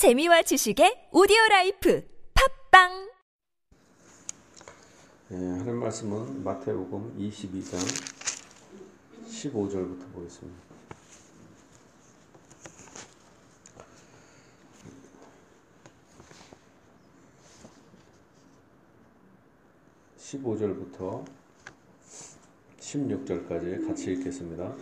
재미와 지식의 오디오 라이프 팝빵 네, 하는 말씀은 마태복음 22장 15절부터 보겠습니다. (15절부터) (16절까지) 같이 읽겠습니다.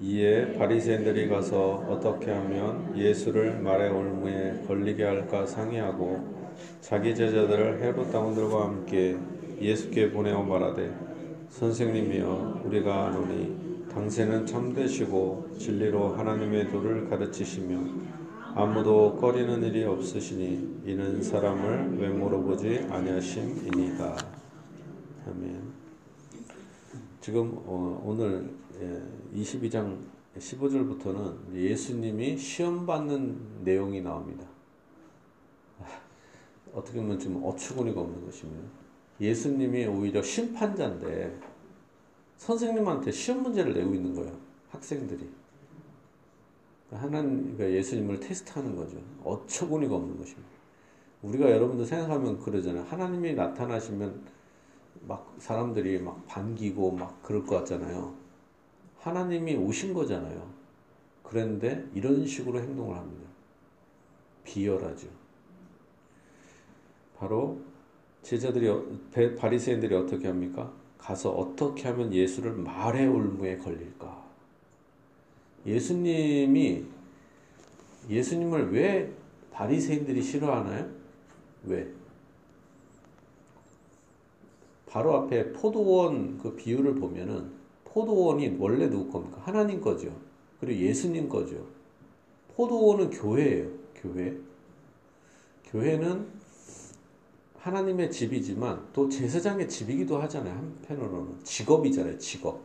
이에 바리새인들이 가서 어떻게 하면 예수를 말의 올무에 걸리게 할까 상의하고 자기 제자들을 헤롯 당원들과 함께 예수께 보내어 말하되 선생님이여 우리가 아노니 당세는 참되시고 진리로 하나님의 도를 가르치시며 아무도 꺼리는 일이 없으시니 이는 사람을 외모로 보지 아니하심이니이다. 아멘. 지금 어, 오늘 22장 예, 15절부터는 예수님이 시험 받는 내용이 나옵니다. 어떻게 보면 좀 어처구니가 없는 것이며 예수님이 오히려 심판자인데 선생님한테 시험 문제를 내고 있는 거예요. 학생들이. 하나님, 그러니까 예수님을 테스트하는 거죠. 어처구니가 없는 것입니다. 우리가 여러분들 생각하면 그러잖아요. 하나님이 나타나시면 막 사람들이 막 반기고 막 그럴 것 같잖아요. 하나님이 오신 거잖아요. 그런데 이런 식으로 행동을 합니다. 비열하죠. 바로 제자들이 바리새인들이 어떻게 합니까? 가서 어떻게 하면 예수를 말의 올무에 걸릴까? 예수님이 예수님을 왜 바리새인들이 싫어하나요? 왜? 바로 앞에 포도원 그 비유를 보면은 포도원이 원래 누구 겁니까? 하나님 거죠. 그리고 예수님 거죠. 포도원은 교회예요. 교회. 교회는 하나님의 집이지만 또 제사장의 집이기도 하잖아요. 한편으로는 직업이잖아요. 직업.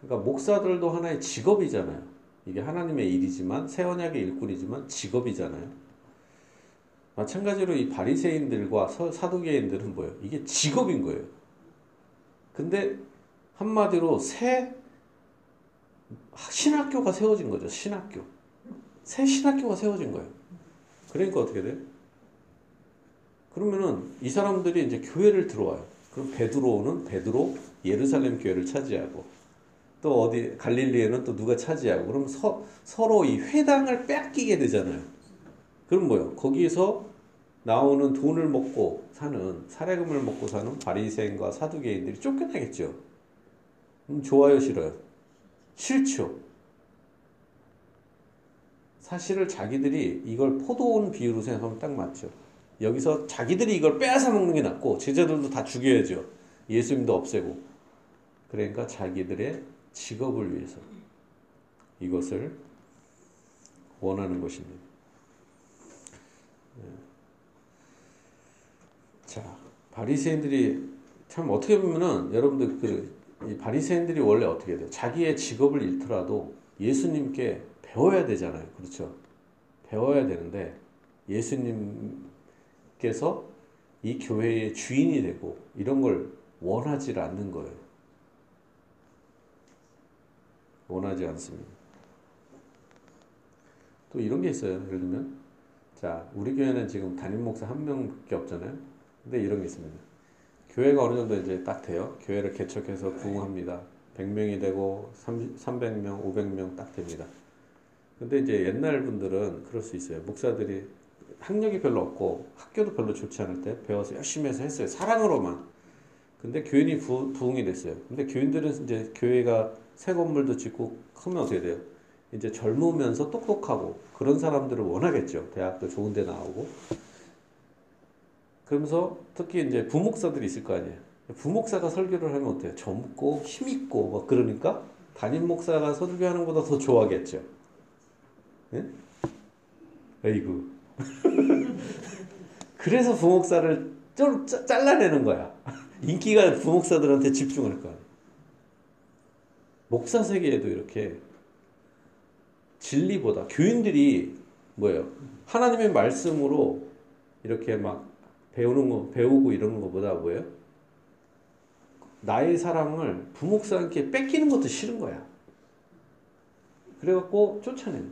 그러니까 목사들도 하나의 직업이잖아요. 이게 하나님의 일이지만 새 언약의 일꾼이지만 직업이잖아요. 마찬가지로 이 바리새인들과 사두개인들은 뭐예요? 이게 직업인 거예요. 근데 한마디로 새 신학교가 세워진 거죠. 신학교. 새 신학교가 세워진 거예요. 그러니까 어떻게 돼요? 그러면은 이 사람들이 이제 교회를 들어와요. 그럼 베드로는 베드로 예루살렘 교회를 차지하고 또 어디 갈릴리에는 또 누가 차지하고 그럼 서, 서로 이 회당을 뺏기게 되잖아요. 그럼 뭐요? 거기에서 나오는 돈을 먹고 사는 사례금을 먹고 사는 바리새인과 사두개인들이 쫓겨나겠죠. 음, 좋아요, 싫어요? 싫죠. 사실을 자기들이 이걸 포도원 비유로 생각하면 딱 맞죠. 여기서 자기들이 이걸 빼앗아 먹는 게 낫고 제자들도 다 죽여야죠. 예수님도 없애고. 그러니까 자기들의 직업을 위해서 이것을 원하는 것입니다. 자, 바리새인들이 참 어떻게 보면은 여러분들 그 바리새인들이 원래 어떻게 돼요? 자기의 직업을 잃더라도 예수님께 배워야 되잖아요. 그렇죠? 배워야 되는데 예수님 께서 이 교회의 주인이 되고 이런 걸 원하지 않는 거예요. 원하지 않습니다. 또 이런 게 있어요. 예를 들면, 자, 우리 교회는 지금 담임 목사 한 명밖에 없잖아요. 근데 이런 게 있습니다. 교회가 어느 정도 이제 딱 돼요. 교회를 개척해서 부흥합니다. 100명이 되고 300명, 500명 딱 됩니다. 근데 이제 옛날 분들은 그럴 수 있어요. 목사들이 학력이 별로 없고 학교도 별로 좋지 않을 때 배워서 열심히 해서 했어요. 사랑으로만. 근데 교인이 부, 부흥이 됐어요. 근데 교인들은 이제 교회가 새 건물도 짓고 크면 어떻게 돼요? 이제 젊으면서 똑똑하고 그런 사람들을 원하겠죠. 대학도 좋은 데 나오고. 그러면서 특히 이제 부목사들이 있을 거 아니에요. 부목사가 설교를 하면 어때요? 젊고 힘있고 막 그러니까 담임 목사가 설교하는 것보다 더 좋아하겠죠. 예? 에이구. 그래서 부목사를 좀 잘라내는 거야. 인기가 부목사들한테 집중할 거야. 목사 세계에도 이렇게 진리보다 교인들이 뭐예요? 하나님의 말씀으로 이렇게 막 배우는 거 배우고 이러는 것보다 뭐예요? 나의 사랑을 부목사한테 뺏기는 것도 싫은 거야. 그래갖고 쫓아내는.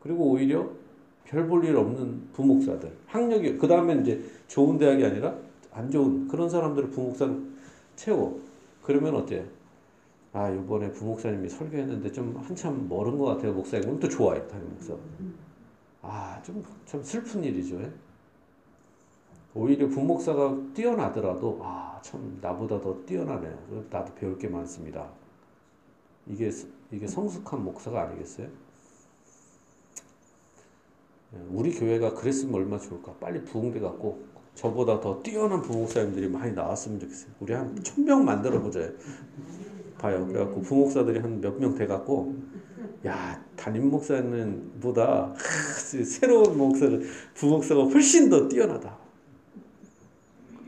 그리고 오히려 별 볼 일 없는 부목사들 학력이 그 다음에 이제 좋은 대학이 아니라 안 좋은 그런 사람들을 부목사를 채워 그러면 어때요? 아 이번에 부목사님이 설교했는데 좀 한참 멀은 것 같아요 목사님 그럼 또 좋아요 담임 목사 아 좀 참 슬픈 일이죠 예? 오히려 부목사가 뛰어나더라도 아 참 나보다 더 뛰어나네요 나도 배울 게 많습니다 이게 이게 성숙한 목사가 아니겠어요? 예, 우리 교회가 그랬으면 얼마나 좋을까 빨리 부흥돼 갖고 저보다 더 뛰어난 부목사님들이 많이 나왔으면 좋겠어요 우리 한 천 명 만들어 보자 봐요. 그래갖고 부목사들이 한 몇 명 돼갖고 야 담임 목사님보다 새로운 목사를 부목사가 훨씬 더 뛰어나다.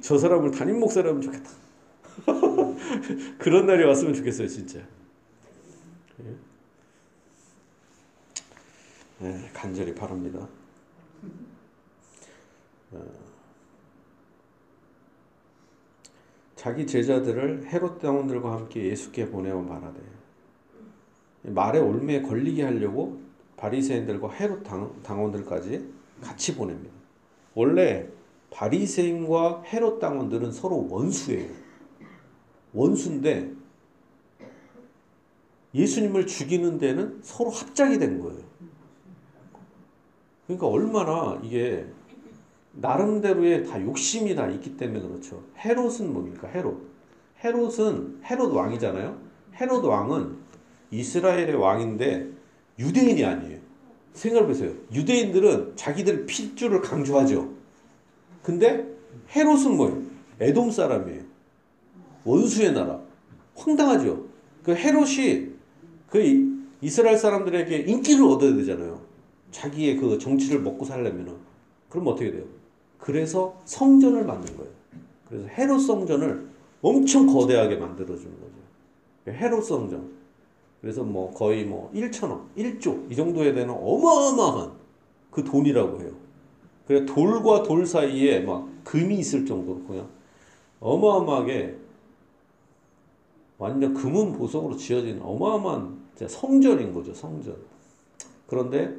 저 사람을 담임 목사라면 좋겠다. 그런 날이 왔으면 좋겠어요, 진짜. 예. 네, 간절히 바랍니다. 어. 자기 제자들을 헤롯 당원들과 함께 예수께 보내어 말하되 말에 올매에 걸리게 하려고 바리새인들과 헤롯 당원들까지 같이 보냅니다. 원래 바리새인과 헤롯 당원들은 서로 원수예요. 원수인데 예수님을 죽이는 데는 서로 합작이 된 거예요. 그러니까 얼마나 이게 나름대로의 다 욕심이 다 있기 때문에 그렇죠. 헤롯은 뭡니까? 헤롯. 헤롯은 헤롯 왕이잖아요. 헤롯 왕은 이스라엘의 왕인데 유대인이 아니에요. 생각해 보세요. 유대인들은 자기들 필주를 강조하죠. 근데 헤롯은 뭐예요? 에돔 사람이에요. 원수의 나라. 황당하죠. 그 헤롯이 그 이스라엘 사람들에게 인기를 얻어야 되잖아요. 자기의 그 정치를 먹고 살려면은. 그럼 어떻게 돼요? 그래서 성전을 만든 거예요. 그래서 헤롯 성전을 엄청 거대하게 만들어주는 거죠. 헤롯 성전. 그래서 뭐 거의 뭐 1천억, 1조 이 정도에 되는 어마어마한 그 돈이라고 해요. 그래 돌과 돌 사이에 막 금이 있을 정도로 그냥 어마어마하게 완전 금은 보석으로 지어진 어마어마한 성전인 거죠, 성전. 그런데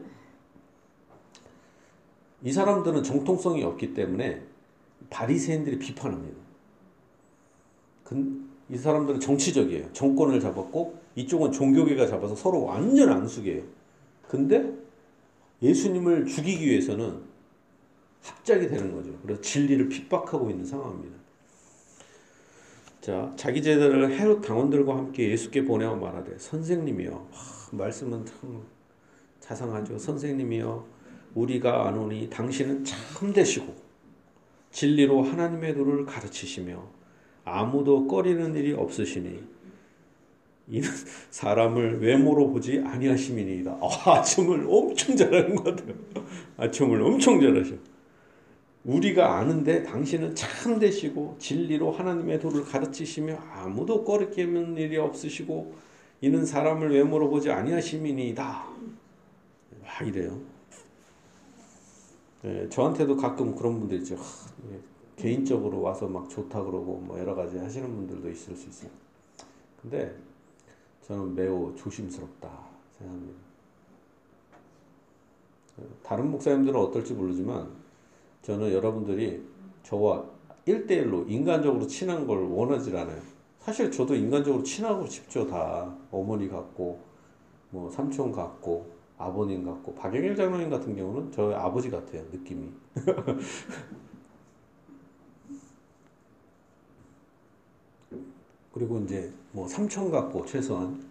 이 사람들은 정통성이 없기 때문에 바리새인들이 비판합니다. 이 사람들은 정치적이에요. 정권을 잡았고 이쪽은 종교계가 잡아서 서로 완전 앙숙이에요. 근데 예수님을 죽이기 위해서는 합작이 되는 거죠. 그래서 진리를 핍박하고 있는 상황입니다. 자, 자기 제자를 헤롯 당원들과 함께 예수께 보내어 말하되 선생님이여 하, 말씀은 참 자상하죠. 선생님이여 우리가 아노니 당신은 참되시고 진리로 하나님의 도를 가르치시며 아무도 꺼리는 일이 없으시니 이는 사람을 외모로 보지 아니하심이니이다. 아, 아첨을 엄청 잘하는 것 같아요. 아첨을 엄청 잘하셔. 우리가 아는데 당신은 참되시고 진리로 하나님의 도를 가르치시며 아무도 꺼리는 일이 없으시고 이는 사람을 외모로 보지 아니하심이니이다. 와 이래요. 예, 저한테도 가끔 그런 분들 있죠. 하, 예, 개인적으로 와서 막 좋다 그러고 뭐 여러 가지 하시는 분들도 있을 수 있어요. 근데 저는 매우 조심스럽다 생각합니다. 다른 목사님들은 어떨지 모르지만 저는 여러분들이 저와 1대1로 인간적으로 친한 걸 원하지 않아요. 사실 저도 인간적으로 친하고 싶죠, 다. 어머니 같고, 뭐, 삼촌 같고, 아버님 같고 박영일 장로님 같은 경우는 저 아버지 같아요 느낌이 그리고 이제 뭐 삼촌 같고 최소한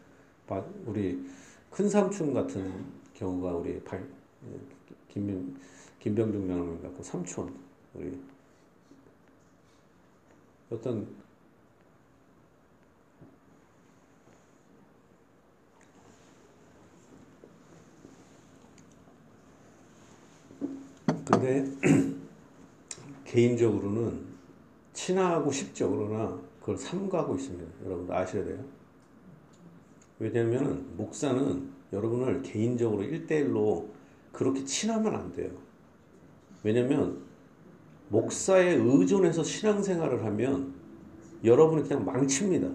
우리 큰 삼촌 같은 경우가 우리 발, 김병 김병중 장로님 같고 삼촌 우리 어떤 근데 개인적으로는 친하고 싶죠. 그러나 그걸 삼가고 있습니다. 여러분들 아셔야 돼요. 왜냐하면 목사는 여러분을 개인적으로 1대1로 그렇게 친하면 안 돼요. 왜냐면 목사에 의존해서 신앙생활을 하면 여러분이 그냥 망칩니다.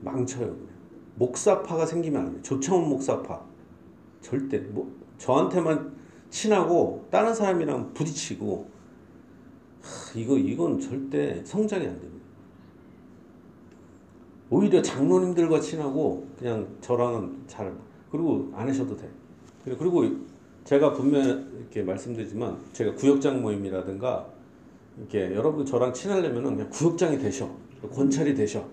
망쳐요. 그냥. 목사파가 생기면 안 돼요. 조창훈 목사파. 절대 뭐 저한테만 친하고 다른 사람이랑 부딪히고 하, 이거 이건 절대 성장이 안 됩니다. 오히려 장로님들과 친하고 그냥 저랑은 잘 그리고 안 하셔도 돼. 그리고 제가 분명 이렇게 말씀드리지만 제가 구역장 모임이라든가 이렇게 여러분 저랑 친하려면은 그냥 구역장이 되셔. 권찰이 되셔.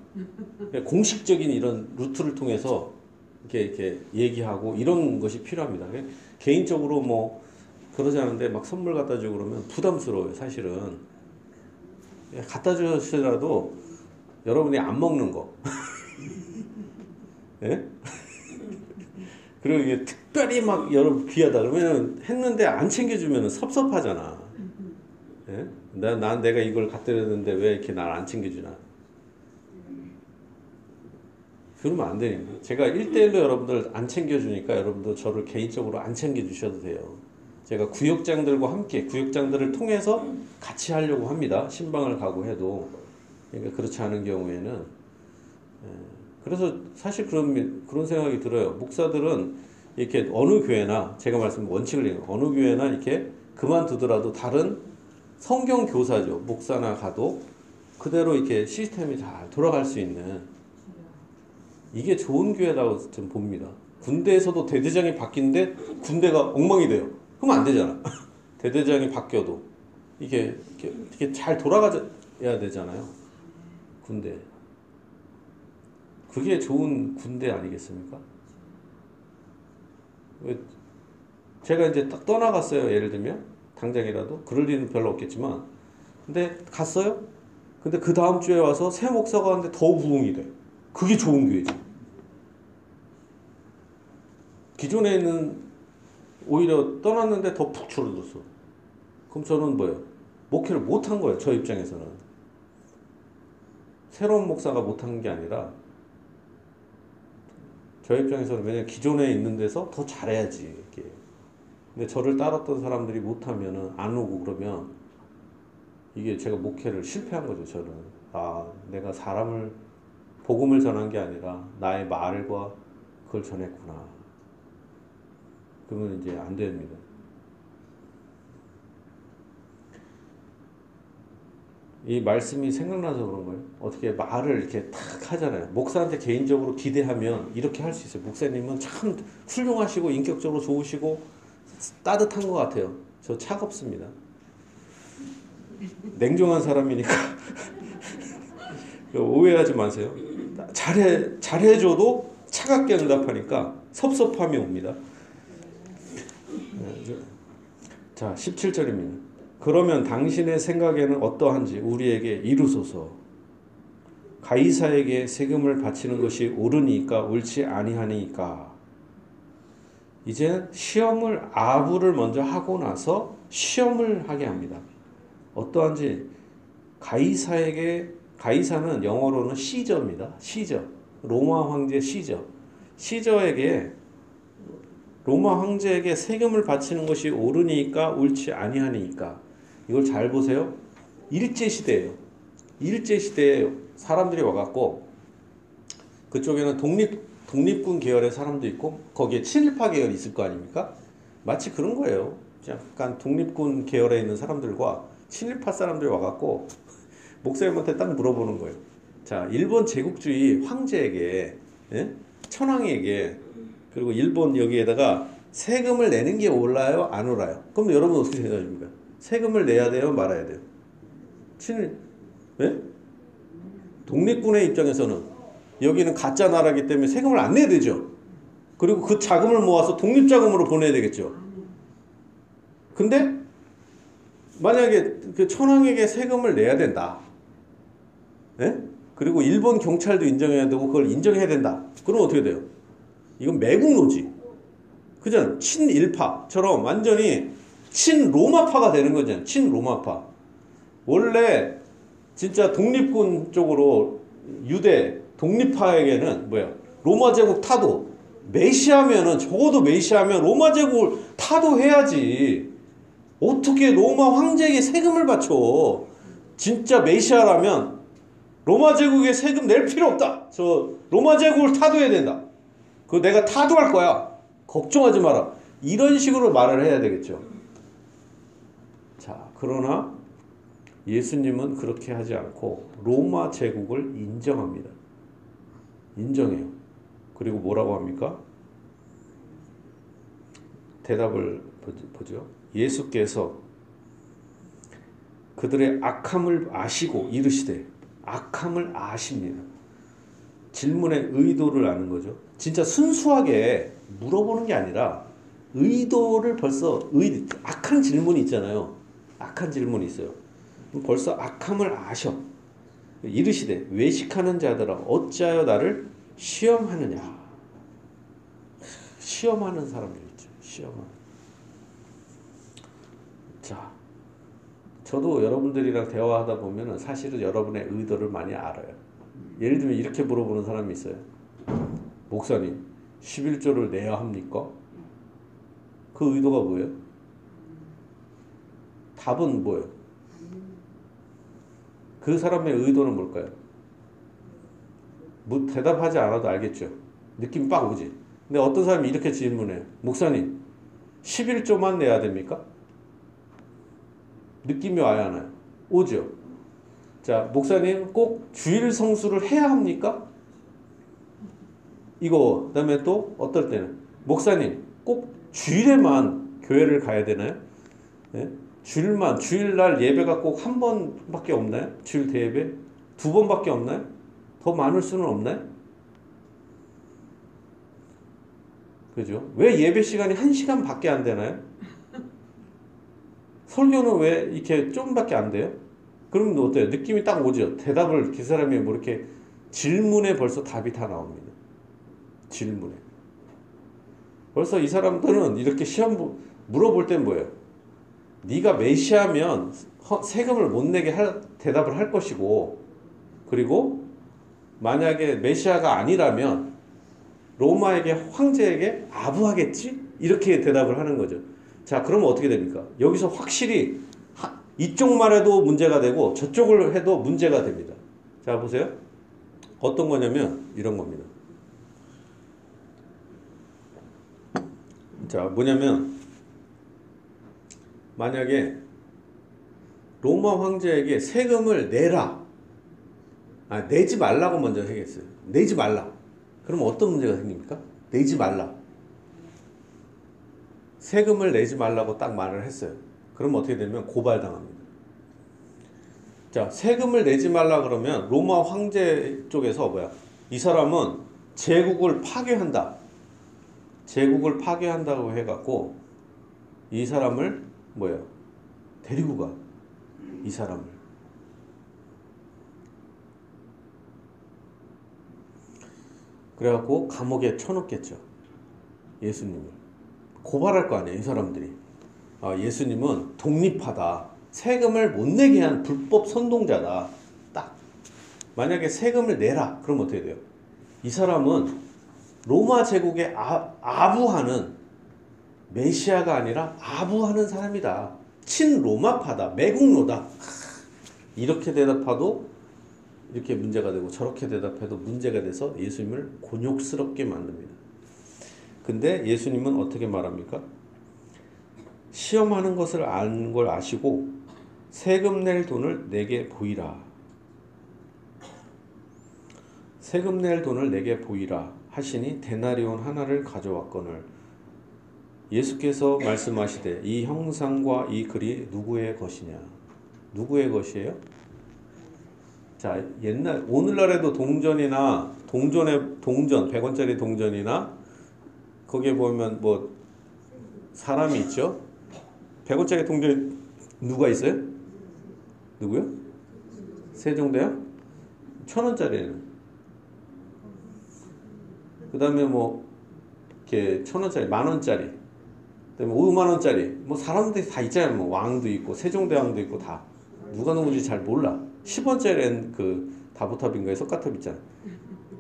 공식적인 이런 루트를 통해서 이렇게 이렇게 얘기하고 이런 것이 필요합니다. 개인적으로 뭐 그러지 않은데 막 선물 갖다 주고 그러면 부담스러워요, 사실은. 갖다 주시더라도 여러분이 안 먹는 거. 예? 그리고 이게 특 별히 막 여러분 귀하다 그러면 했는데 안 챙겨주면 섭섭하잖아. 예? 난, 난 내가 이걸 갖다 드렸는데 왜 이렇게 날 안 챙겨주나. 그러면 안 되니까. 제가 1대1로 여러분들 안 챙겨주니까 여러분도 저를 개인적으로 안 챙겨주셔도 돼요. 제가 구역장들과 함께 구역장들을 통해서 같이 하려고 합니다. 신방을 가고 해도. 그러니까 그렇지 않은 경우에는. 예. 그래서 사실 그런, 그런 생각이 들어요. 목사들은 이렇게 어느 교회나, 제가 말씀 원칙을 얘기해요. 어느 교회나 이렇게 그만두더라도 다른 성경 교사죠. 목사나 가도 그대로 이렇게 시스템이 잘 돌아갈 수 있는 이게 좋은 교회라고 좀 봅니다. 군대에서도 대대장이 바뀌는데 군대가 엉망이 돼요. 그럼 안 되잖아. 대대장이 바뀌어도 이게 이렇게 잘 돌아가야 되잖아요. 군대. 그게 좋은 군대 아니겠습니까? 제가 이제 딱 떠나갔어요. 예를 들면 당장이라도 그럴 일은 별로 없겠지만 근데 갔어요. 근데 그 다음 주에 와서 새 목사가 왔는데 더 부흥이 돼. 그게 좋은 교회지. 기존에 있는 오히려 떠났는데 더 푹 줄어들었어. 그럼 저는 뭐예요? 목회를 못한 거예요. 저 입장에서는. 새로운 목사가 못한 게 아니라 저 입장에서는 왜냐면 기존에 있는 데서 더 잘해야지. 이렇게. 근데 저를 따랐던 사람들이 못하면은 안 오고 그러면 이게 제가 목회를 실패한 거죠. 저는 아 내가 사람을 복음을 전한 게 아니라 나의 말과 그걸 전했구나. 그러면 이제 안 됩니다. 이 말씀이 생각나서 그런 거예요. 어떻게 말을 이렇게 탁 하잖아요. 목사한테 개인적으로 기대하면 이렇게 할 수 있어요. 목사님은 참 훌륭하시고 인격적으로 좋으시고 따뜻한 것 같아요. 저 차갑습니다. 냉정한 사람이니까 오해하지 마세요. 잘해 잘해줘도 차갑게 응답하니까 섭섭함이 옵니다. 자, 17절입니다. 그러면 당신의 생각에는 어떠한지 우리에게 이루소서. 가이사에게 세금을 바치는 것이 옳으니까 옳지 아니하니까. 이제 시험을 아부를 먼저 하고 나서 시험을 하게 합니다. 어떠한지 가이사에게 가이사는 영어로는 시저입니다. 시저. 로마 황제 시저. 시저에게 로마 황제에게 세금을 바치는 것이 옳으니까 옳지 아니하니까 이걸 잘 보세요. 일제 시대예요. 일제 시대에 사람들이 와갖고 그쪽에는 독립 독립군 계열의 사람도 있고 거기에 친일파 계열이 있을 거 아닙니까? 마치 그런 거예요. 약간 독립군 계열에 있는 사람들과 친일파 사람들이 와갖고 목사님한테 딱 물어보는 거예요. 자, 일본 제국주의 황제에게 예? 천황에게 그리고 일본 여기에다가 세금을 내는 게 올라요? 안 올라요? 그럼 여러분 어떻게 생각하십니까? 세금을 내야 돼요? 말아야 돼요? 친일, 예? 독립군의 입장에서는 여기는 가짜 나라기 때문에 세금을 안 내야 되죠. 그리고 그 자금을 모아서 독립자금으로 보내야 되겠죠. 근데 만약에 그 천황에게 세금을 내야 된다. 예? 그리고 일본 경찰도 인정해야 되고 그걸 인정해야 된다. 그럼 어떻게 돼요? 이건 매국노지. 그죠? 친일파처럼 완전히 친로마파가 되는 거잖아요. 친로마파. 원래 진짜 독립군 쪽으로 유대 독립파에게는 뭐야? 로마 제국 타도 메시아면은 적어도 메시아면 로마 제국을 타도해야지. 어떻게 로마 황제에게 세금을 바쳐? 진짜 메시아라면 로마 제국에 세금 낼 필요 없다. 저 로마 제국을 타도해야 된다. 그거 내가 타도할 거야. 걱정하지 마라. 이런 식으로 말을 해야 되겠죠. 자, 그러나 예수님은 그렇게 하지 않고 로마 제국을 인정합니다. 인정해요. 그리고 뭐라고 합니까? 대답을 보죠. 예수께서 그들의 악함을 아시고 이르시되 악함을 아십니다. 질문의 의도를 아는 거죠. 진짜 순수하게 물어보는 게 아니라 의도를 벌써 의, 악한 질문이 있잖아요. 악한 질문이 있어요. 벌써 악함을 아셔. 이르시되 외식하는 자들아 어찌하여 나를 시험하느냐. 시험하는 사람들 있죠. 시험하는. 자, 저도 여러분들이랑 대화하다 보면 사실은 여러분의 의도를 많이 알아요. 예를 들면 이렇게 물어보는 사람이 있어요. 목사님, 11조를 내야 합니까? 그 의도가 뭐예요? 답은 뭐예요? 그 사람의 의도는 뭘까요? 뭐 대답하지 않아도 알겠죠. 느낌 빡 오지. 근데 어떤 사람이 이렇게 질문해요. 목사님, 11조만 내야 됩니까? 느낌이 와야 하나요? 오죠. 자, 목사님 꼭 주일 성수를 해야 합니까? 이거, 그 다음에 또 어떨 때는 목사님 꼭 주일에만 교회를 가야 되나요? 네? 주일만, 주일날 예배가 꼭 한 번밖에 없나요? 주일 대예배? 두 번밖에 없나요? 더 많을 수는 없나요? 그죠? 왜 예배 시간이 한 시간밖에 안 되나요? 설교는 왜 이렇게 좀밖에 안 돼요? 그러면 어때요? 느낌이 딱 오죠? 대답을 그 사람이 뭐 이렇게 질문에 벌써 답이 다 나옵니다. 질문에. 벌써 이 사람들은 이렇게 시험 물어볼 땐 뭐예요? 네가 메시아면 세금을 못 내게 할, 대답을 할 것이고 그리고 만약에 메시아가 아니라면 로마에게 황제에게 아부하겠지? 이렇게 대답을 하는 거죠. 자, 그러면 어떻게 됩니까? 여기서 확실히 이쪽만 해도 문제가 되고 저쪽을 해도 문제가 됩니다. 자, 보세요. 어떤 거냐면 이런 겁니다. 자, 뭐냐면 만약에 로마 황제에게 세금을 내라. 아, 내지 말라고 먼저 하겠어요. 내지 말라. 그럼 어떤 문제가 생깁니까? 내지 말라. 세금을 내지 말라고 딱 말을 했어요. 그럼 어떻게 되면 고발당합니다. 자, 세금을 내지 말라 그러면 로마 황제 쪽에서 뭐야? 이 사람은 제국을 파괴한다. 제국을 파괴한다고 해갖고 이 사람을 뭐예요? 데리고 가. 이 사람을. 그래갖고 감옥에 쳐놓겠죠. 예수님을. 고발할 거 아니에요, 이 사람들이. 아, 예수님은 독립하다. 세금을 못 내게 한 불법 선동자다. 딱. 만약에 세금을 내라. 그럼 어떻게 돼요? 이 사람은 로마 제국에 아, 아부하는 메시아가 아니라 아부하는 사람이다. 친로마파다. 매국노다. 이렇게 대답하도 이렇게 문제가 되고 저렇게 대답해도 문제가 돼서 예수님을 곤욕스럽게 만듭니다. 근데 예수님은 어떻게 말합니까? 시험하는 것을 아는 걸 아시고 세금 낼 돈을 내게 보이라. 세금 낼 돈을 내게 보이라 하시니 데나리온 하나를 가져왔거늘 예수께서 말씀하시되 이 형상과 이 글이 누구의 것이냐? 누구의 것이에요? 자, 옛날 오늘날에도 동전이나 동전의 동전 100원짜리 동전이나 거기에 보면 뭐 사람이 있죠. 100원짜리 동전 누가 있어요? 누구요? 세종대왕? 천원짜리는 그 다음에 뭐, 이렇게 천 원짜리, 만 원짜리, 그 다음에 5만 원짜리, 뭐 사람들이 다 있잖아요. 뭐 왕도 있고, 세종대왕도 있고 다. 누가 누군지 잘 몰라. 10원짜리는 그 다보탑인가에 석가탑 있잖아.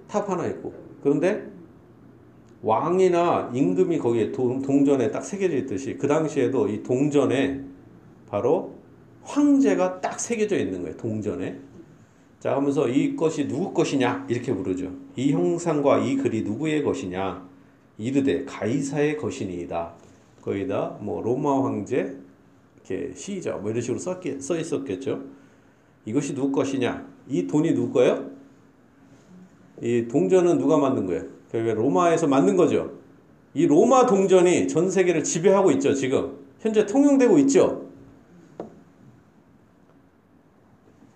탑 하나 있고. 그런데 왕이나 임금이 거기에 동, 동전에 딱 새겨져 있듯이 그 당시에도 이 동전에 바로 황제가 딱 새겨져 있는 거예요. 동전에. 자 하면서 이것이 누구 것이냐 이렇게 부르죠. 이 형상과 이 글이 누구의 것이냐 이르되 가이사의 것이니이다. 거기다 뭐 로마 황제 이렇게 시저 뭐 이런 식으로 써, 써 있었겠죠. 이것이 누구 것이냐? 이 돈이 누구 거예요? 이 동전은 누가 만든 거예요? 그러니까 로마에서 만든 거죠. 이 로마 동전이 전 세계를 지배하고 있죠. 지금 현재 통용되고 있죠.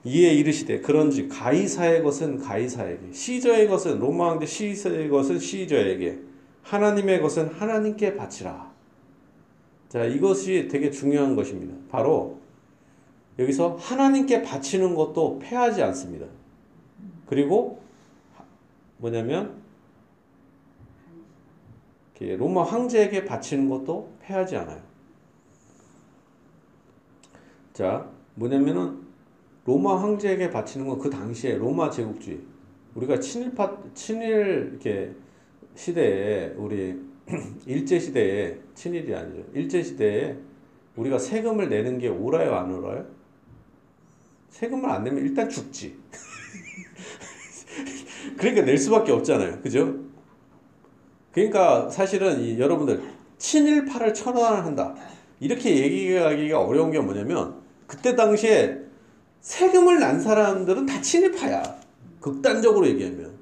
이에 이르시되 그런지 가이사의 것은 가이사에게 시저의 것은 로마 황제 시저의 것은 시저에게 하나님의 것은 하나님께 바치라. 자, 이것이 되게 중요한 것입니다. 바로 여기서 하나님께 바치는 것도 패하지 않습니다. 그리고 뭐냐면 로마 황제에게 바치는 것도 패하지 않아요. 자, 뭐냐면은 로마 황제에게 바치는 건 그 당시에 로마 제국주의 우리가 친일파 친일 이렇게 시대에 우리 일제 시대에 친일이 아니죠. 일제 시대에 우리가 세금을 내는 게 옳아요, 안 옳아요? 세금을 안 내면 일단 죽지. 그러니까 낼 수밖에 없잖아요. 그죠? 그러니까 사실은 이 여러분들 친일파를 처단한다. 이렇게 얘기하기가 어려운 게 뭐냐면 그때 당시에 세금을 난 사람들은 다 친일파야. 극단적으로 얘기하면.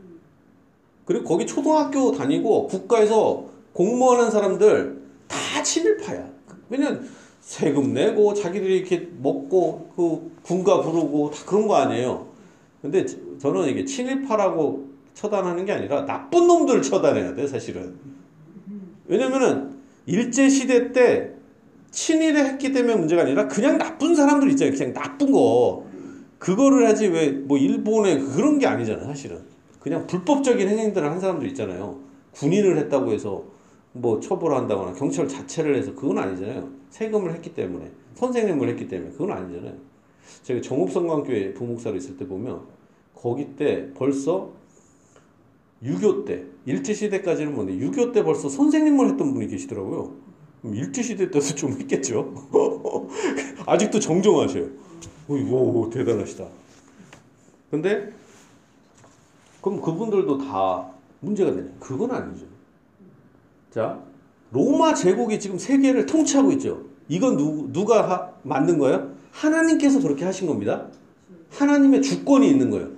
그리고 거기 초등학교 다니고 국가에서 공무원한 사람들 다 친일파야. 왜냐면 세금 내고 자기들이 이렇게 먹고 그 군가 부르고 다 그런 거 아니에요. 근데 저는 이게 친일파라고 처단하는 게 아니라 나쁜 놈들을 처단해야 돼, 사실은. 왜냐면은 일제 시대 때 친일을 했기 때문에 문제가 아니라 그냥 나쁜 사람들 있잖아요. 그냥 나쁜 거. 그거를 하지 왜 뭐 일본에 그런 게 아니잖아, 사실은. 그냥 불법적인 행위들을 한 사람들 있잖아요. 군인을 했다고 해서 뭐 처벌한다거나 경찰 자체를 해서 그건 아니잖아요. 세금을 했기 때문에 선생님을 했기 때문에 그건 아니잖아요. 제가 정읍성광교회 부목사로 있을 때 보면 거기 때 벌써 6.25 때, 일제 시대까지는 뭔데, 6.25때 벌써 선생님을 했던 분이 계시더라고요. 일제 시대 때도 좀 했겠죠? 아직도 정정하셔요. 오, 대단하시다. 근데, 그럼 그분들도 다 문제가 되냐? 그건 아니죠. 자, 로마 제국이 지금 세계를 통치하고 있죠. 이건 누, 누가 하, 만든 거예요? 하나님께서 그렇게 하신 겁니다. 하나님의 주권이 있는 거예요.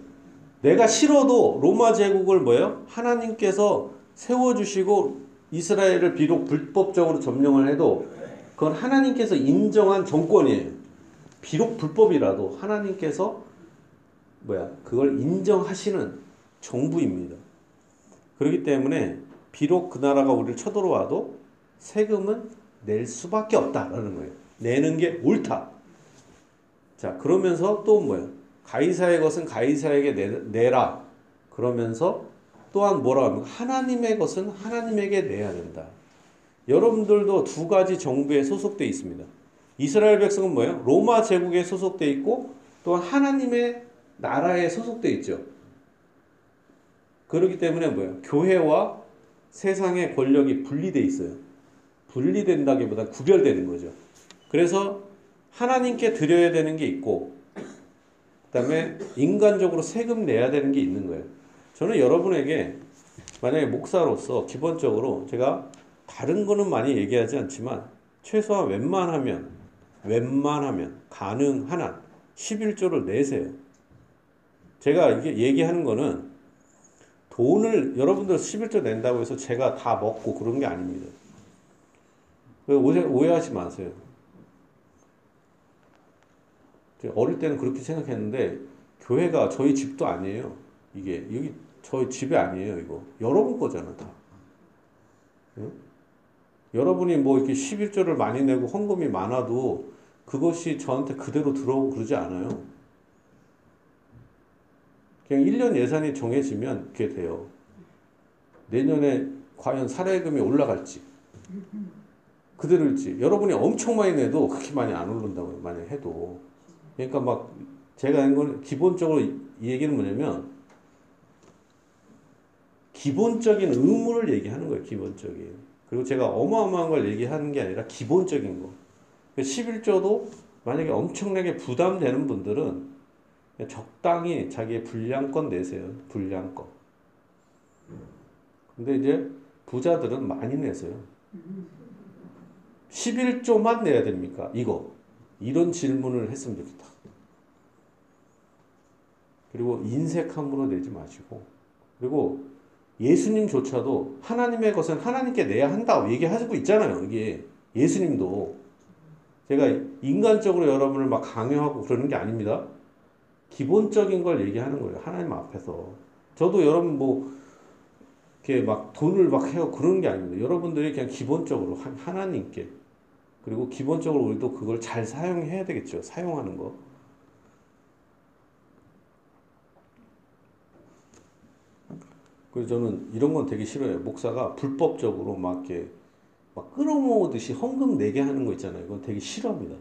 내가 싫어도 로마 제국을 뭐예요? 하나님께서 세워주시고 이스라엘을 비록 불법적으로 점령을 해도 그건 하나님께서 인정한 정권이에요. 비록 불법이라도 하나님께서 뭐야 그걸 인정하시는 정부입니다. 그렇기 때문에 비록 그 나라가 우리를 쳐들어와도 세금은 낼 수밖에 없다라는 거예요. 내는 게 옳다. 자 그러면서 또 뭐야 가이사의 것은 가이사에게 내, 라 그러면서 또한 뭐라 하면 하나님의 것은 하나님에게 내야 된다. 여러분들도 두 가지 정부에 소속돼 있습니다. 이스라엘 백성은 뭐예요? 로마 제국에 소속돼 있고 또한 하나님의 나라에 소속돼 있죠. 그렇기 때문에 뭐예요? 교회와 세상의 권력이 분리돼 있어요. 분리된다기보다 구별되는 거죠. 그래서 하나님께 드려야 되는 게 있고 그다음에 인간적으로 세금 내야 되는 게 있는 거예요. 저는 여러분에게 만약에 목사로서 기본적으로 제가 다른 거는 많이 얘기하지 않지만 최소한 웬만하면 웬만하면 가능한 한 11조를 내세요. 제가 이게 얘기하는 거는 돈을 여러분들 11조 낸다고 해서 제가 다 먹고 그런 게 아닙니다. 오해, 오해하지 마세요. 어릴 때는 그렇게 생각했는데 교회가 저희 집도 아니에요. 이게 여기 저희 집이 아니에요. 이거 여러분 거잖아 다. 응? 여러분이 뭐 이렇게 11조를 많이 내고 헌금이 많아도 그것이 저한테 그대로 들어오고 그러지 않아요. 그냥 1년 예산이 정해지면 그게 돼요. 내년에 과연 사례금이 올라갈지 그대로일지 여러분이 엄청 많이 내도 그렇게 많이 안 오른다고 만약 해도 그러니까 막 제가 한건 기본적으로 이 얘기는 뭐냐면 기본적인 의무를 얘기하는 거예요. 기본적인. 그리고 제가 어마어마한 걸 얘기하는 게 아니라 기본적인 거. 11조도 만약에 엄청나게 부담되는 분들은 적당히 자기의 분량권 내세요. 분량권. 근데 이제 부자들은 많이 내세요. 11조만 내야 됩니까? 이거. 이런 질문을 했으면 좋겠다. 그리고 인색함으로 내지 마시고. 그리고 예수님조차도 하나님의 것은 하나님께 내야 한다 얘기하고 있잖아요. 이게 예수님도. 제가 인간적으로 여러분을 막 강요하고 그러는 게 아닙니다. 기본적인 걸 얘기하는 거예요. 하나님 앞에서. 저도 여러분 뭐, 이렇게 막 돈을 막 해요. 그런 게 아닙니다. 여러분들이 그냥 기본적으로 하나님께. 그리고 기본적으로 우리도 그걸 잘 사용해야 되겠죠. 사용하는 거. 그래서 저는 이런 건 되게 싫어요. 목사가 불법적으로 막 이렇게 막 끌어모으듯이 헌금 내게 하는 거 있잖아요. 이건 되게 싫어합니다.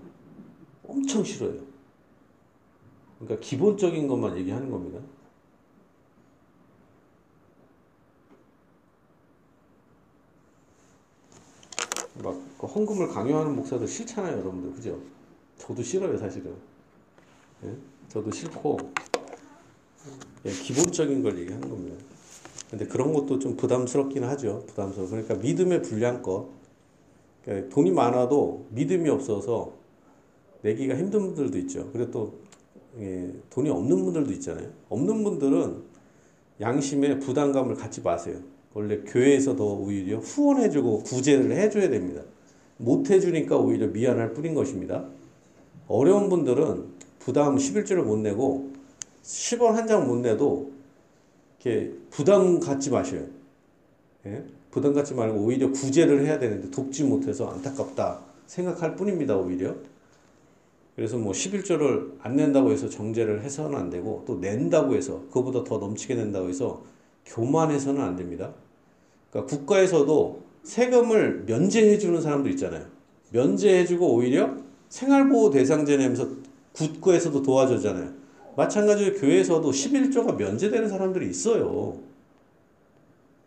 엄청 싫어요. 그러니까 기본적인 것만 얘기하는 겁니다. 막그 헌금을 강요하는 목사들 싫잖아요, 여러분들. 그죠? 저도 싫어요, 사실은. 예? 저도 싫고, 예, 기본적인 걸 얘기하는 겁니다. 근데 그런 것도 좀 부담스럽긴 하죠. 부담스러워. 그러니까 믿음의 불량껏. 그러니까 돈이 많아도 믿음이 없어서 내기가 힘든 분들도 있죠. 그리고 또 예, 돈이 없는 분들도 있잖아요. 없는 분들은 양심에 부담감을 갖지 마세요. 원래 교회에서도 오히려 후원해주고 구제를 해줘야 됩니다. 못 해주니까 오히려 미안할 뿐인 것입니다. 어려운 분들은 부담 11주를 못 내고 10원 한 장 못 내도 이렇게 부담 갖지 마셔요. 예? 부담 갖지 말고 오히려 구제를 해야 되는데 돕지 못해서 안타깝다 생각할 뿐입니다. 오히려. 그래서 뭐 11조를 안 낸다고 해서 정제를 해서는 안 되고 또 낸다고 해서 그보다 더 넘치게 낸다고 해서 교만해서는 안 됩니다. 그러니까 국가에서도 세금을 면제해 주는 사람도 있잖아요. 면제해 주고 오히려 생활보호 대상제 내면서 국가에서도 도와주잖아요. 마찬가지로 교회에서도 11조가 면제되는 사람들이 있어요.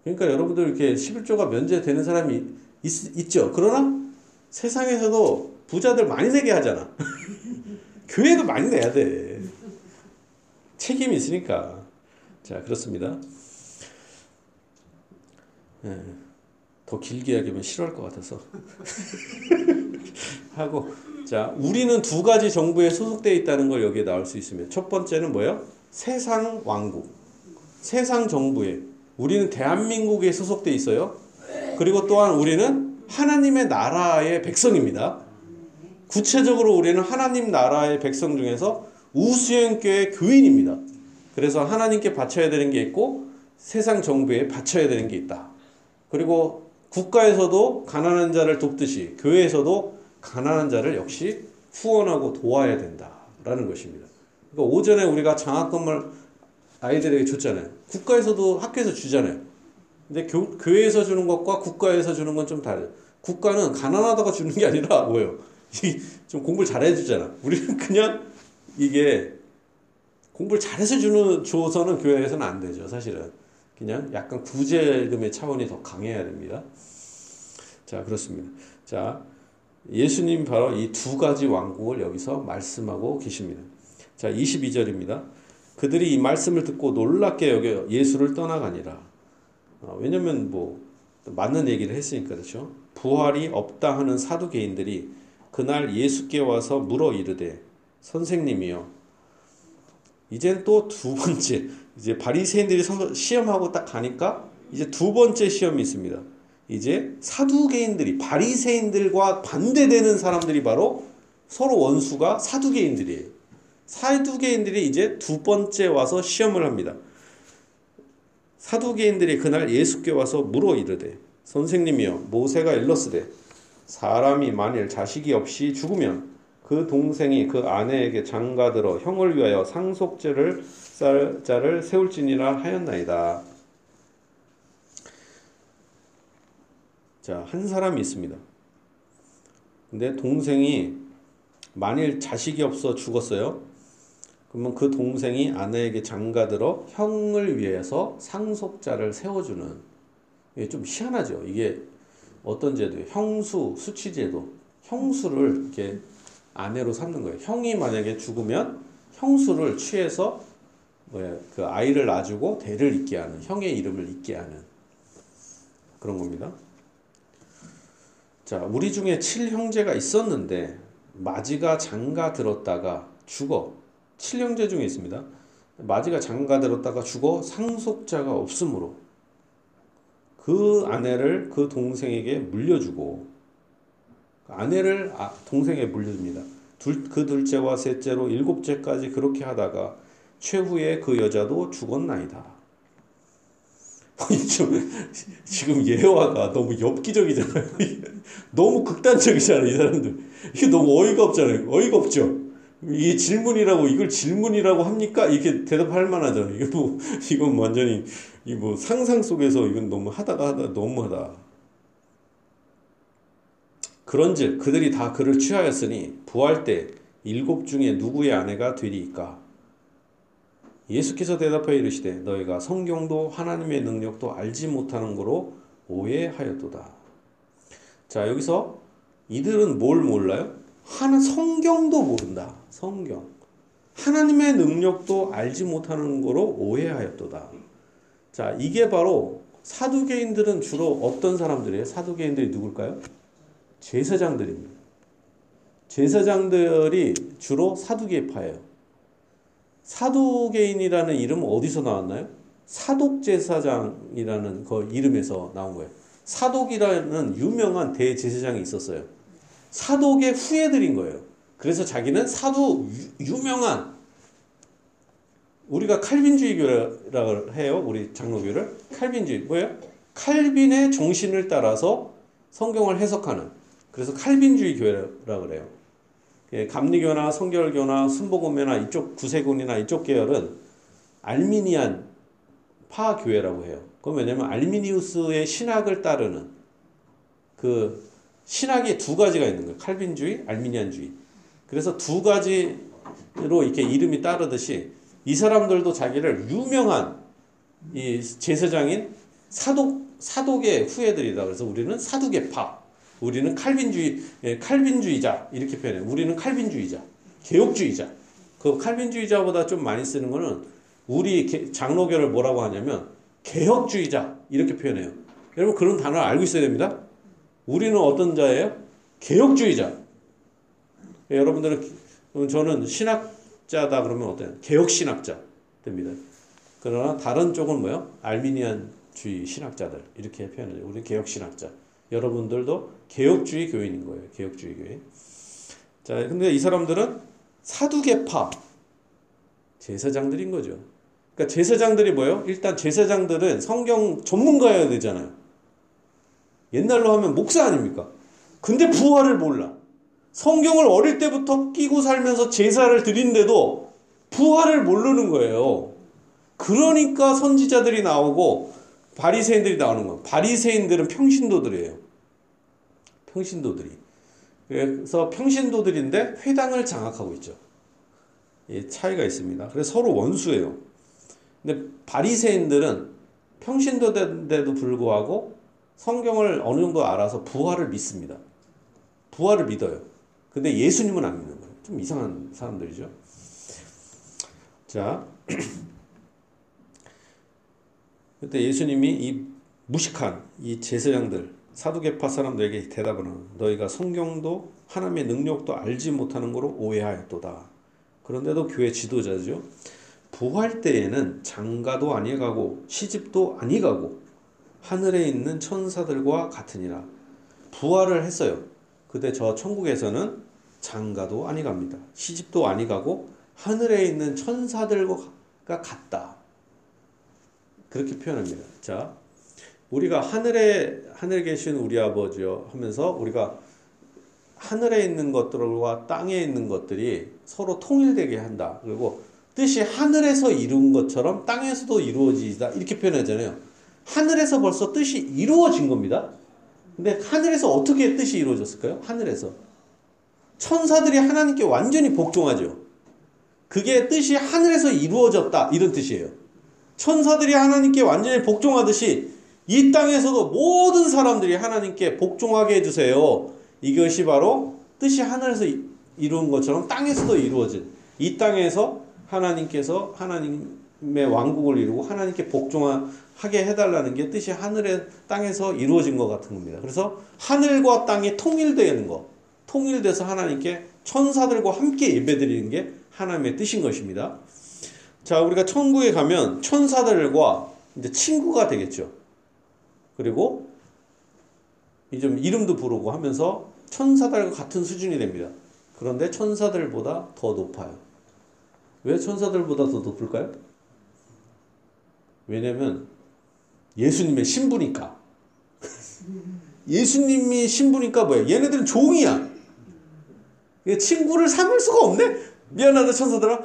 그러니까 여러분들 이렇게 11조가 면제되는 사람이 있, 있죠. 그러나 세상에서도 부자들 많이 내게 하잖아. 교회도 많이 내야 돼. 책임이 있으니까. 자, 그렇습니다. 네, 더 길게 하기면 싫어할 것 같아서. 하고, 자, 우리는 두 가지 정부에 소속되어 있다는 걸 여기에 나올 수 있으면. 첫 번째는 뭐예요? 세상 왕국. 세상 정부에. 우리는 대한민국에 소속되어 있어요. 그리고 또한 우리는 하나님의 나라의 백성입니다. 구체적으로 우리는 하나님 나라의 백성 중에서 우수형교회 교인입니다. 그래서 하나님께 바쳐야 되는 게 있고 세상 정부에 바쳐야 되는 게 있다. 그리고 국가에서도 가난한 자를 돕듯이 교회에서도 가난한 자를 역시 후원하고 도와야 된다라는 것입니다. 그러니까 오전에 우리가 장학금을 아이들에게 줬잖아요. 국가에서도 학교에서 주잖아요. 근데 교, 교회에서 주는 것과 국가에서 주는 건 좀 다르죠. 국가는 가난하다가 주는 게 아니라 뭐예요? 좀 공부를 잘해 주잖아. 우리는 그냥 이게 공부를 잘해서 주는 줘서는 교회에서는 안 되죠. 사실은 그냥 약간 구제금의 차원이 더 강해야 됩니다. 자 그렇습니다. 자 예수님 바로 이 두 가지 왕국을 여기서 말씀하고 계십니다. 자 22절입니다. 그들이 이 말씀을 듣고 놀랍게 여겨 예수를 떠나가니라. 어, 왜냐면 뭐 맞는 얘기를 했으니까 그렇죠. 부활이 없다 하는 사두개인들이 그날 예수께 와서 물어 이르되 선생님이요. 이젠 또 두 번째 이제 바리새인들이 시험하고 딱 가니까 이제 두 번째 시험이 있습니다. 이제 사두개인들이 바리새인들과 반대되는 사람들이 바로 서로 원수가 사두개인들이에요. 사두개인들이 이제 두 번째 와서 시험을 합니다. 사두개인들이 그날 예수께 와서 물어 이르되 선생님이여 모세가 일렀으되 사람이 만일 자식이 없이 죽으면 그 동생이 그 아내에게 장가들어 형을 위하여 상속죄를 쌀 자를 세울지니라 하였나이다. 자, 한 사람이 있습니다. 근데 동생이 만일 자식이 없어 죽었어요. 그러면 그 동생이 아내에게 장가들어 형을 위해서 상속자를 세워주는 이게 좀 희한하죠. 이게 어떤 제도예요? 형수 수치 제도. 형수를 이렇게 아내로 삼는 거예요. 형이 만약에 죽으면 형수를 취해서 뭐야 그 아이를 놔주고 대를 잇게 하는 형의 이름을 잇게 하는 그런 겁니다. 자, 우리 중에 칠형제가 있었는데 마지가 장가 들었다가 죽어. 칠형제 중에 있습니다. 마지가 장가 들었다가 죽어 상속자가 없으므로 그 아내를 그 동생에게 물려주고 아내를 아, 동생에게 물려줍니다. 둘, 그 둘째와 셋째로 일곱째까지 그렇게 하다가 최후에 그 여자도 죽었나이다. 지금 예화가 너무 엽기적이잖아요. 너무 극단적이잖아요, 이 사람들. 이게 너무 어이가 없잖아요. 어이가 없죠. 이게 질문이라고 이걸 질문이라고 합니까? 이렇게 대답할 만하잖아요. 이게 뭐 이건 완전히 이 뭐 상상 속에서 이건 너무 하다가 하다 너무하다. 그런즉 그들이 다 그를 취하였으니 부활 때 일곱 중에 누구의 아내가 되리이까? 예수께서 대답하여 이르시되 너희가 성경도 하나님의 능력도 알지 못하는 거로 오해하였도다. 자 여기서 이들은 뭘 몰라요? 하나 성경도 모른다. 성경. 하나님의 능력도 알지 못하는 거로 오해하였도다. 자 이게 바로 사두개인들은 주로 어떤 사람들이에요? 사두개인들이 누굴까요? 제사장들입니다. 제사장들이 주로 사두개파예요. 사두개인이라는 이름은 어디서 나왔나요? 사독제사장이라는 그 이름에서 나온 거예요. 사독이라는 유명한 대제사장이 있었어요. 사독의 후예들인 거예요. 그래서 자기는 사도 유, 명한 우리가 칼빈주의 교라고 해요. 우리 장로교를 칼빈주의 뭐예요? 칼빈의 정신을 따라서 성경을 해석하는 그래서 칼빈주의 교회라 그래요. 예, 감리교나 성결교나 순복음회나 이쪽 구세군이나 이쪽 계열은 알미니안 파 교회라고 해요. 그건 왜냐면 알미니우스의 신학을 따르는 그 신학이 두 가지가 있는 거예요. 칼빈주의, 알미니안주의. 그래서 두 가지로 이렇게 이름이 따르듯이 이 사람들도 자기를 유명한 이 제사장인 사독 사독의 후예들이다. 그래서 우리는 사두개파. 우리는 칼빈주의, 예, 칼빈주의자 이렇게 표현해. 우리는 칼빈주의자, 개혁주의자. 그 칼빈주의자보다 좀 많이 쓰는 거는 우리 장로교를 뭐라고 하냐면 개혁주의자 이렇게 표현해요. 여러분 그런 단어를 알고 있어야 됩니다. 우리는 어떤 자예요? 개혁주의자. 예, 여러분들은 저는 신학자다 그러면 어때요? 개혁신학자 됩니다. 그러나 다른 쪽은 뭐요? 알미니안주의 신학자들 이렇게 표현해요. 우리 개혁신학자. 여러분들도 개혁주의 교인인 거예요. 개혁주의 교인. 자, 근데 이 사람들은 사두개파 제사장들인 거죠. 그러니까 제사장들이 뭐예요? 일단 제사장들은 성경 전문가여야 되잖아요. 옛날로 하면 목사 아닙니까? 근데 부활을 몰라. 성경을 어릴 때부터 끼고 살면서 제사를 드린데도 부활을 모르는 거예요. 그러니까 선지자들이 나오고 바리새인들이 나오는 거예요. 바리새인들은 평신도들이에요. 평신도들이. 그래서 평신도들인데 회당을 장악하고 있죠. 예, 차이가 있습니다. 그래서 서로 원수예요. 근데 바리새인들은 평신도인데도 불구하고 성경을 어느 정도 알아서 부활을 믿습니다. 부활을 믿어요. 근데 예수님은 안 믿는 거예요. 좀 이상한 사람들이죠. 자, 그때 예수님이 이 무식한 이 제사장들 사두개파 사람들에게 대답은 너희가 성경도 하나님의 능력도 알지 못하는 거로 오해하였도다. 그런데도 교회 지도자죠. 부활 때에는 장가도 아니가고 시집도 아니가고 하늘에 있는 천사들과 같으니라. 부활을 했어요. 근데 저 천국에서는 장가도 아니 갑니다. 시집도 아니 가고 하늘에 있는 천사들과 같다. 그렇게 표현합니다. 자, 우리가 하늘에 하늘에 계신 우리 아버지요 하면서 우리가 하늘에 있는 것들과 땅에 있는 것들이 서로 통일되게 한다. 그리고 뜻이 하늘에서 이룬 것처럼 땅에서도 이루어지다. 이렇게 표현하잖아요. 하늘에서 벌써 뜻이 이루어진 겁니다. 근데 하늘에서 어떻게 뜻이 이루어졌을까요? 하늘에서. 천사들이 하나님께 완전히 복종하죠. 그게 뜻이 하늘에서 이루어졌다. 이런 뜻이에요. 천사들이 하나님께 완전히 복종하듯이 이 땅에서도 모든 사람들이 하나님께 복종하게 해주세요. 이것이 바로 뜻이 하늘에서 이루은 것처럼 땅에서도 이루어진 이 땅에서 하나님께서 하나님이 하나님의 왕국을 이루고 하나님께 복종하게 해달라는 게 뜻이 하늘의 땅에서 이루어진 것 같은 겁니다. 그래서 하늘과 땅이 통일되는 것, 통일돼서 하나님께 천사들과 함께 예배드리는 게 하나님의 뜻인 것입니다. 자, 우리가 천국에 가면 천사들과 이제 친구가 되겠죠. 그리고 이제 이름도 부르고 하면서 천사들과 같은 수준이 됩니다. 그런데 천사들보다 더 높아요. 왜 천사들보다 더 높을까요? 왜냐면 예수님의 신부니까. 예수님이 신부니까 뭐야? 얘네들은 종이야. 친구를 삼을 수가 없네? 미안하다, 천사들아.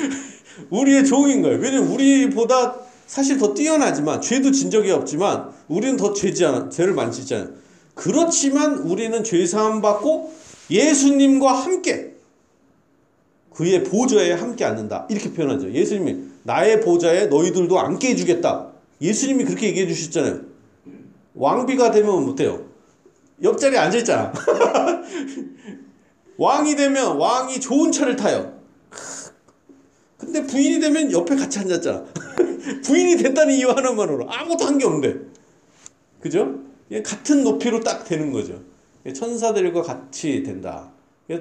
우리의 종인 거예요. 왜냐면 우리보다 사실 더 뛰어나지만, 죄도 진 적이 없지만, 우리는 더 죄지 않아, 죄를 많이 짓잖아요. 그렇지만 우리는 죄사함 받고 예수님과 함께 그의 보좌에 함께 앉는다. 이렇게 표현하죠. 예수님이 나의 보좌에 너희들도 앉게 해주겠다. 예수님이 그렇게 얘기해 주셨잖아요. 왕비가 되면 못해요. 옆자리에 앉아있잖아. 왕이 되면 왕이 좋은 차를 타요. 근데 부인이 되면 옆에 같이 앉았잖아. 부인이 됐다는 이유 하나만으로 아무것도 한 게 없는데. 그죠? 같은 높이로 딱 되는 거죠. 천사들과 같이 된다.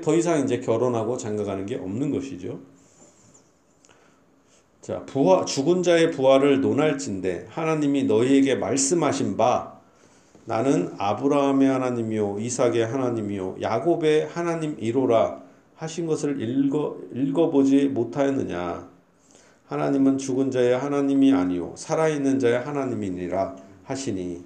더 이상 이제 결혼하고 장가가는 게 없는 것이죠. 자, 부활, 죽은 자의 부활을 논할진데 하나님이 너희에게 말씀하신 바 나는 아브라함의 하나님이요 이삭의 하나님이요 야곱의 하나님이로라 하신 것을 읽어 읽어보지 못하였느냐 하나님은 죽은 자의 하나님이 아니요 살아 있는 자의 하나님이니라 하시니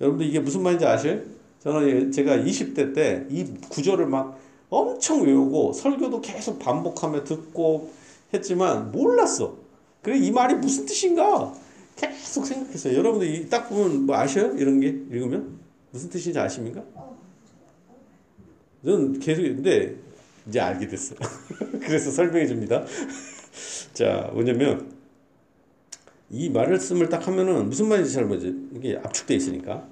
여러분들 이게 무슨 말인지 아세요? 저는 제가 20대 때 이 구절을 막 엄청 외우고 설교도 계속 반복하며 듣고 했지만 몰랐어. 그래 이 말이 무슨 뜻인가 계속 생각했어요. 여러분들 딱 보면 뭐 아셔요? 이런 게 읽으면 무슨 뜻인지 아십니까? 저는 계속 근데 이제 알게 됐어요. 그래서 설명해 줍니다. 자 뭐냐면 이 말씀을 딱 하면은 무슨 말인지 잘 모르지 이게 압축돼 있으니까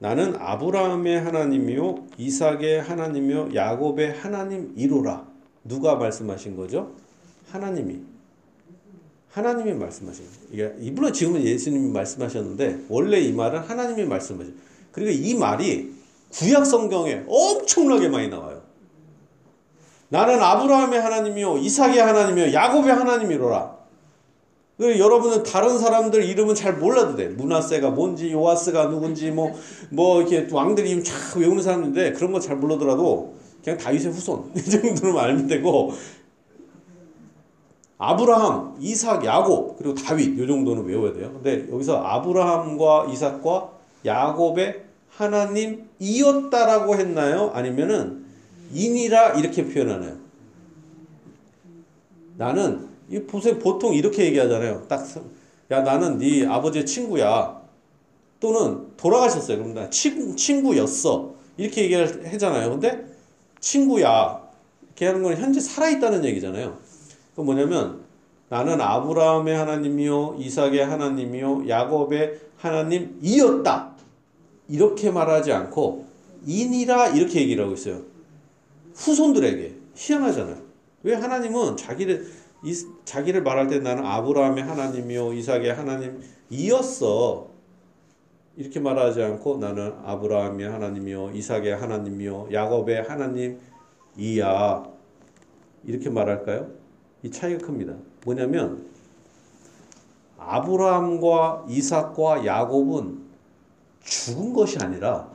나는 아브라함의 하나님이요 이삭의 하나님이요 야곱의 하나님이로라. 누가 말씀하신 거죠? 하나님이. 하나님이 말씀하신. 이게 물론 지금은 예수님이 말씀하셨는데 원래 이 말은 하나님이 말씀하신. 그리고 이 말이 구약 성경에 엄청나게 많이 나와요. 나는 아브라함의 하나님이요 이삭의 하나님이요 야곱의 하나님이로라. 여러분은 다른 사람들 이름은 잘 몰라도 돼. 문하세가 뭔지, 요아스가 누군지, 뭐, 뭐, 이렇게 왕들 이름 쫙 외우는 사람인데 그런 거 잘 몰라더라도 그냥 다윗의 후손. 이 정도로만 알면 되고, 아브라함, 이삭, 야곱, 그리고 다윗, 이 정도는 외워야 돼요. 근데 여기서 아브라함과 이삭과 야곱의 하나님 이었다라고 했나요? 아니면은 인이라 이렇게 표현하나요? 나는 이 보세요. 보통 이렇게 얘기하잖아요. 딱, 야, 나는 네 아버지의 친구야. 또는 돌아가셨어요. 그럼 나 친구, 친구였어. 이렇게 얘기를 하잖아요. 근데 친구야. 이렇게 하는 건 현재 살아 있다는 얘기잖아요. 그 뭐냐면 나는 아브라함의 하나님이요, 이삭의 하나님이요, 야곱의 하나님이었다. 이렇게 말하지 않고 인이라 이렇게 얘기를 하고 있어요. 후손들에게 희한하잖아요. 왜 하나님은 자기를 이, 자기를 말할 때 나는 아브라함의 하나님이요 이삭의 하나님이었어. 이렇게 말하지 않고 나는 아브라함의 하나님이요 이삭의 하나님이요 야곱의 하나님이야. 이렇게 말할까요? 이 차이가 큽니다. 뭐냐면 아브라함과 이삭과 야곱은 죽은 것이 아니라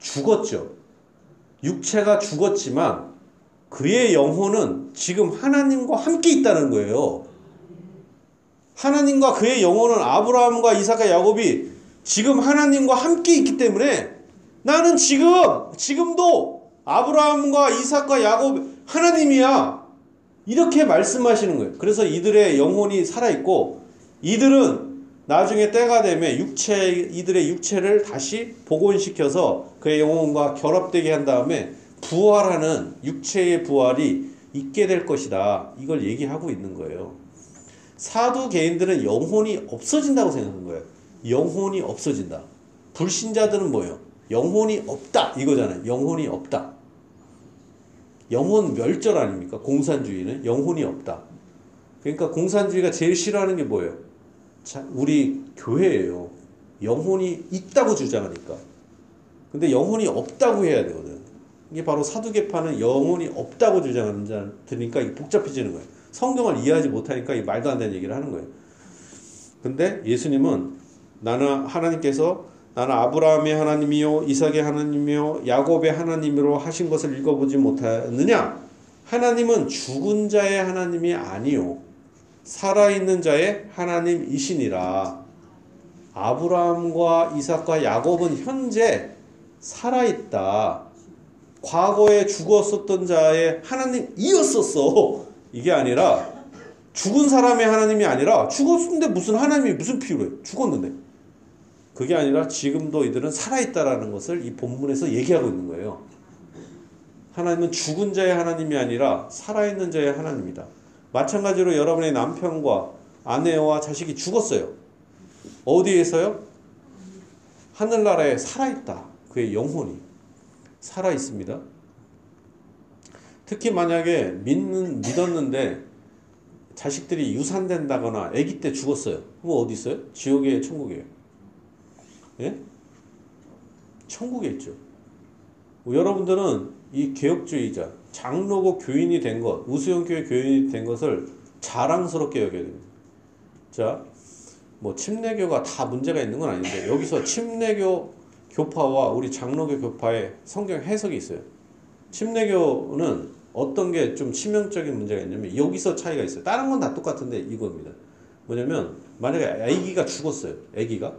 죽었죠. 육체가 죽었지만 그의 영혼은 지금 하나님과 함께 있다는 거예요. 하나님과 그의 영혼은 아브라함과 이삭과 야곱이 지금 하나님과 함께 있기 때문에 나는 지금 지금도 아브라함과 이삭과 야곱 하나님이야. 이렇게 말씀하시는 거예요. 그래서 이들의 영혼이 살아 있고 이들은 나중에 때가 되면 육체 이들의 육체를 다시 복원시켜서 그의 영혼과 결합되게 한 다음에 부활하는 육체의 부활이 있게 될 것이다. 이걸 얘기하고 있는 거예요. 사두 개인들은 영혼이 없어진다고 생각하는 거예요. 영혼이 없어진다. 불신자들은 뭐예요? 영혼이 없다. 이거잖아요. 영혼이 없다. 영혼 멸절 아닙니까? 공산주의는 영혼이 없다. 그러니까 공산주의가 제일 싫어하는 게 뭐예요? 자, 우리 교회예요. 영혼이 있다고 주장하니까. 근데 영혼이 없다고 해야 되거든. 이게 바로 사두개파는 영혼이 없다고 주장하는 자들이니까 이게 복잡해지는 거예요. 성경을 이해하지 못하니까 이 말도 안 되는 얘기를 하는 거예요. 근데 예수님은 나는 하나님께서 나는 아브라함의 하나님이요 이삭의 하나님이요 야곱의 하나님으로 하신 것을 읽어보지 못하느냐? 하나님은 죽은 자의 하나님이 아니요 살아있는 자의 하나님이시니라. 아브라함과 이삭과 야곱은 현재 살아있다. 과거에 죽었었던 자의 하나님이었었어. 이게 아니라 죽은 사람의 하나님이 아니라 죽었는데 무슨 하나님이 무슨 필요해? 죽었는데. 그게 아니라 지금도 이들은 살아있다라는 것을 이 본문에서 얘기하고 있는 거예요. 하나님은 죽은 자의 하나님이 아니라 살아있는 자의 하나님이다. 마찬가지로 여러분의 남편과 아내와 자식이 죽었어요. 어디에서요? 하늘나라에 살아있다. 그의 영혼이 살아있습니다. 특히 만약에 믿는, 믿었는데 자식들이 유산된다거나 아기 때 죽었어요. 그럼 어디 있어요? 지옥이에요? 천국이에요? 예? 천국에 있죠. 여러분들은 이 개혁주의자, 장로고 교인이 된 것, 우수영교회 교인이 된 것을 자랑스럽게 여겨야 됩니다. 자, 뭐 침례교가 다 문제가 있는 건 아닌데 여기서 침례교 교파와 우리 장로교 교파의 성경 해석이 있어요. 침례교는 어떤 게 좀 치명적인 문제가 있냐면 여기서 차이가 있어요. 다른 건 다 똑같은데 이겁니다. 뭐냐면 만약에 아기가 죽었어요. 아기가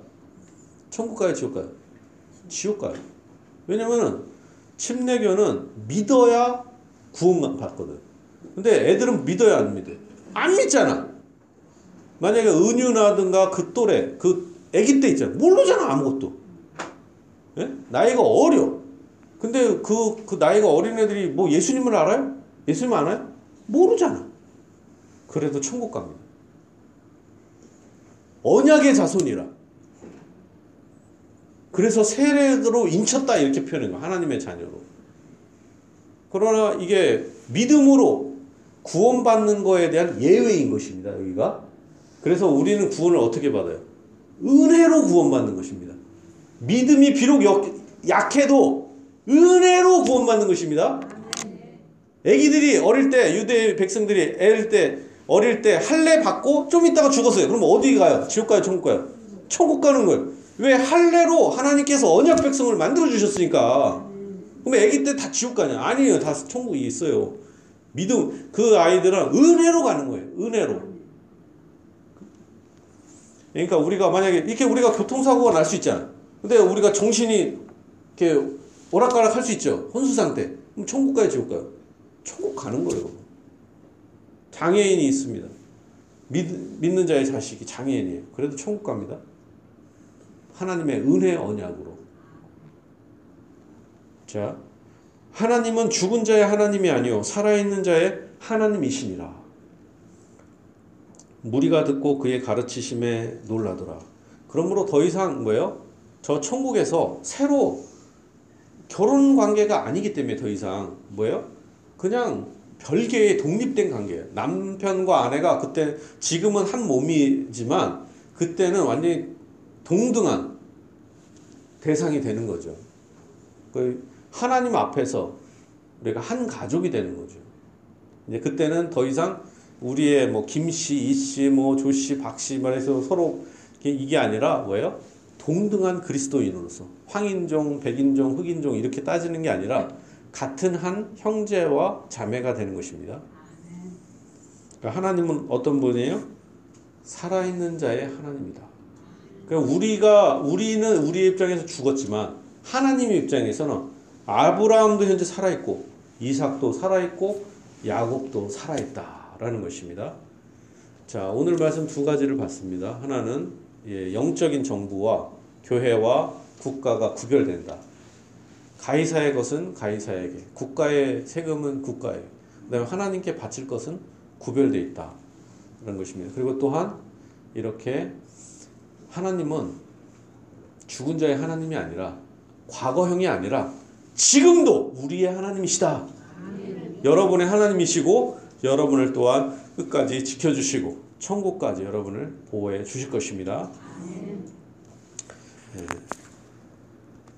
천국 가요, 지옥 가요? 지옥 가요. 왜냐면은 침례교는 믿어야 구원 받거든. 근데 애들은 믿어야 안 믿어. 안 믿잖아. 만약에 은유나든가 그 또래, 그 아기 때 있잖아. 모르잖아, 아무것도. 예? 나이가 어려. 근데 그, 그 나이가 어린 애들이 뭐 예수님을 알아요? 예수님 알아요? 모르잖아. 그래도 천국 갑니다. 언약의 자손이라. 그래서 세례로 인쳤다 이렇게 표현한 거 하나님의 자녀로. 그러나 이게 믿음으로 구원받는 거에 대한 예외인 것입니다. 여기가. 그래서 우리는 구원을 어떻게 받아요? 은혜로 구원받는 것입니다. 믿음이 비록 약해도 은혜로 구원받는 것입니다. 애기들이 어릴 때 유대 백성들이 애일 때 어릴 때 할례 받고 좀 있다가 죽었어요. 그럼 어디 가요? 지옥 가요? 천국 가요? 천국 가는 거예요. 왜 할례로 하나님께서 언약 백성을 만들어 주셨으니까. 그럼 애기 때 다 지옥 가냐? 아니에요. 다 천국이 있어요. 믿음 그 아이들은 은혜로 가는 거예요. 은혜로. 그러니까 우리가 만약에 이렇게 우리가 교통사고가 날 수 있잖아. 근데 우리가 정신이 이렇게 오락가락 할 수 있죠. 혼수 상태. 그럼 천국 가요, 지옥 가요? 천국 가는 거예요. 장애인이 있습니다. 믿, 믿는 자의 자식이 장애인이에요. 그래도 천국 갑니다. 하나님의 은혜 언약으로. 자, 하나님은 죽은 자의 하나님이 아니요 살아있는 자의 하나님이시니라. 무리가 듣고 그의 가르치심에 놀라더라. 그러므로 더 이상 뭐예요? 저 천국에서 새로 결혼 관계가 아니기 때문에 더 이상 뭐예요? 그냥 별개의 독립된 관계예요. 남편과 아내가 그때 지금은 한 몸이지만 그때는 완전히 동등한 대상이 되는 거죠. 그 하나님 앞에서 우리가 한 가족이 되는 거죠. 이제 그때는 더 이상 우리의 뭐 김씨, 이씨, 뭐 조씨, 박씨 말해서 서로 이게 아니라 뭐예요? 동등한 그리스도인으로서 황인종, 백인종, 흑인종 이렇게 따지는 게 아니라 같은 한 형제와 자매가 되는 것입니다. 그러니까 하나님은 어떤 분이에요? 살아있는 자의 하나님이다. 그러니까 우리가 우리는 우리 입장에서 죽었지만 하나님의 입장에서는 아브라함도 현재 살아 있고 이삭도 살아 있고 야곱도 살아 있다라는 것입니다. 자 오늘 말씀 두 가지를 봤습니다. 하나는 예, 영적인 정부와 교회와 국가가 구별된다. 가이사의 것은 가이사에게, 국가의 세금은 국가에, 그다음에 하나님께 바칠 것은 구별되어 있다. 그런 것입니다. 그리고 또한 이렇게 하나님은 죽은 자의 하나님이 아니라 과거형이 아니라 지금도 우리의 하나님이시다. 여러분의 하나님이시고 여러분을 또한 끝까지 지켜주시고 천국까지 여러분을 보호해 주실 것입니다. 네.